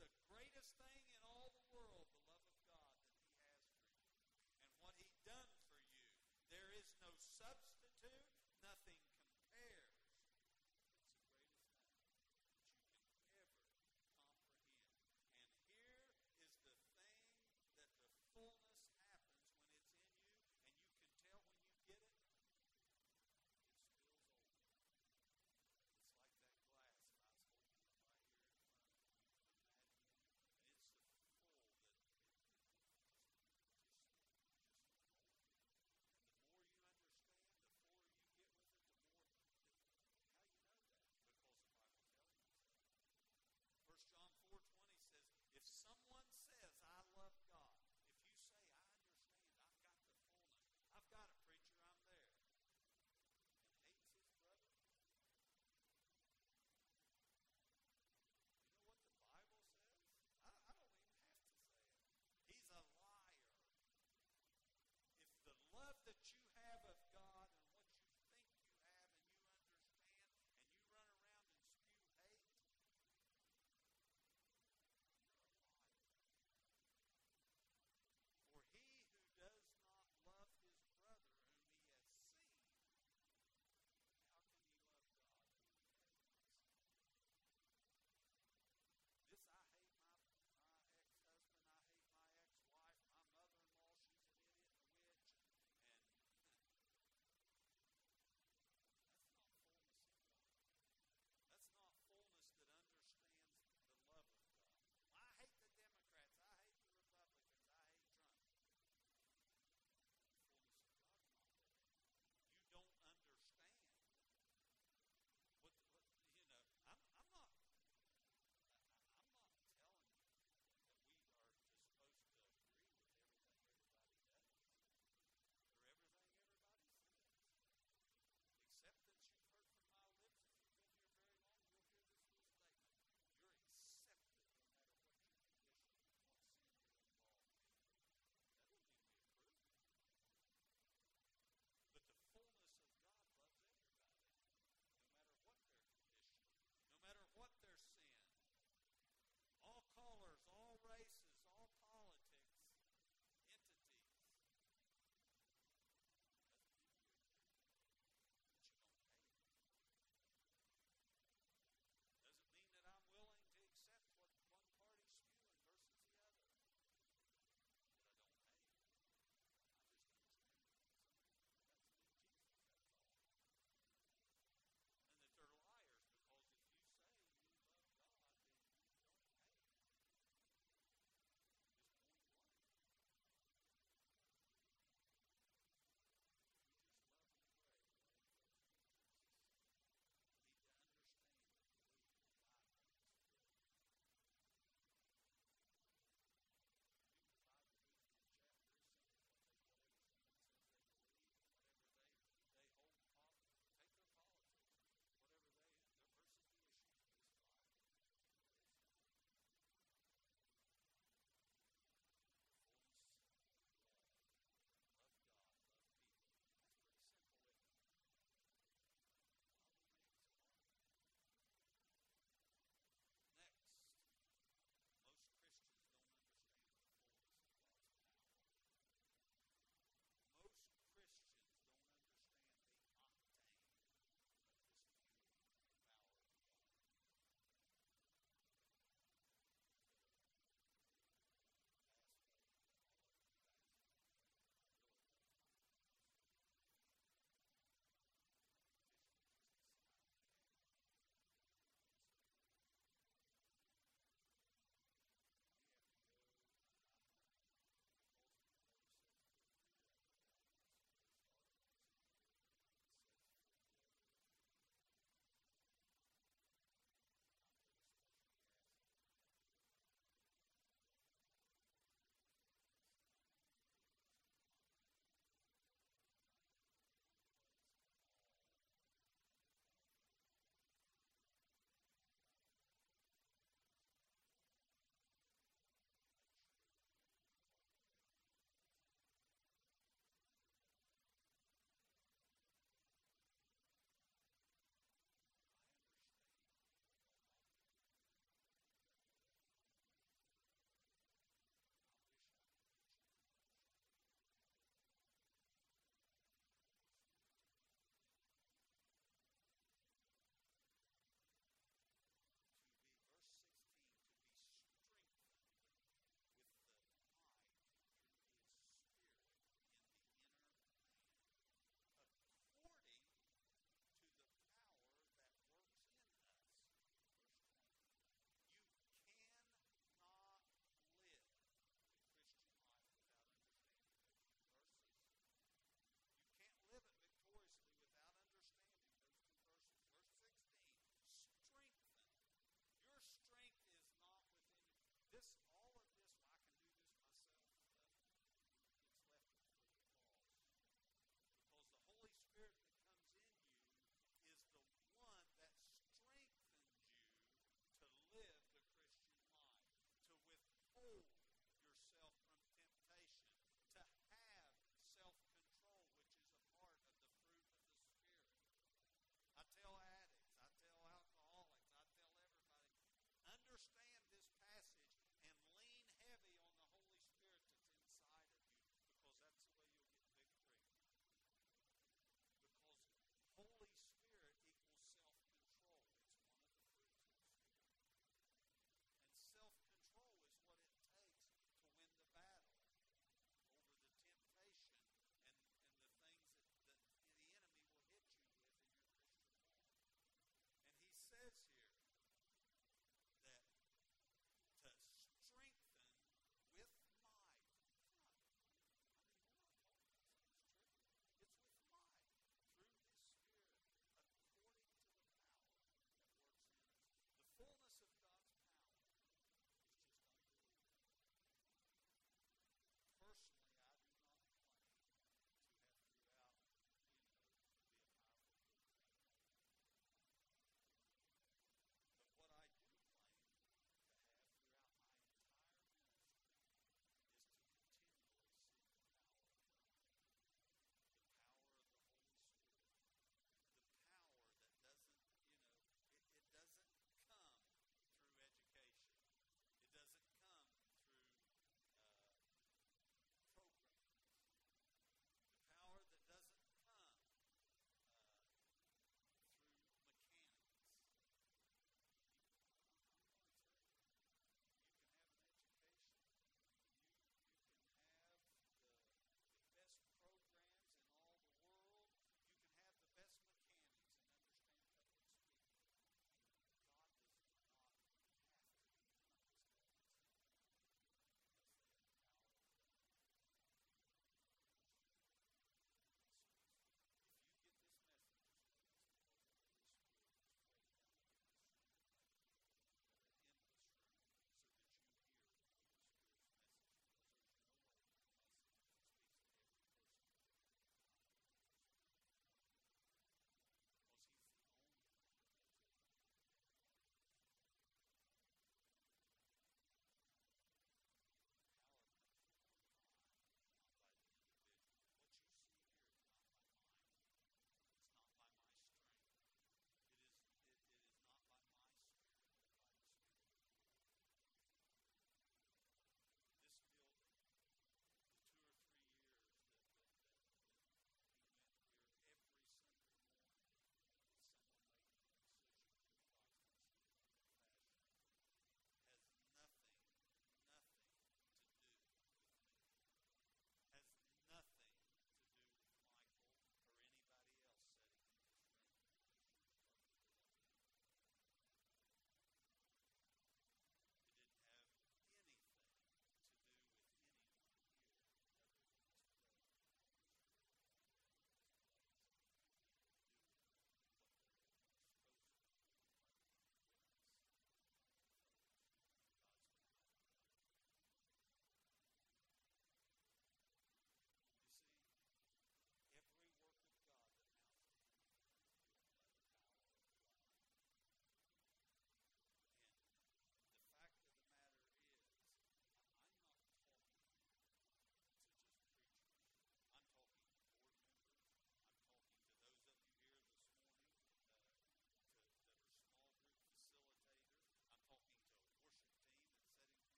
The greatest thing in all the world, the love of God that He has for you and what He done for you. There is no substitute.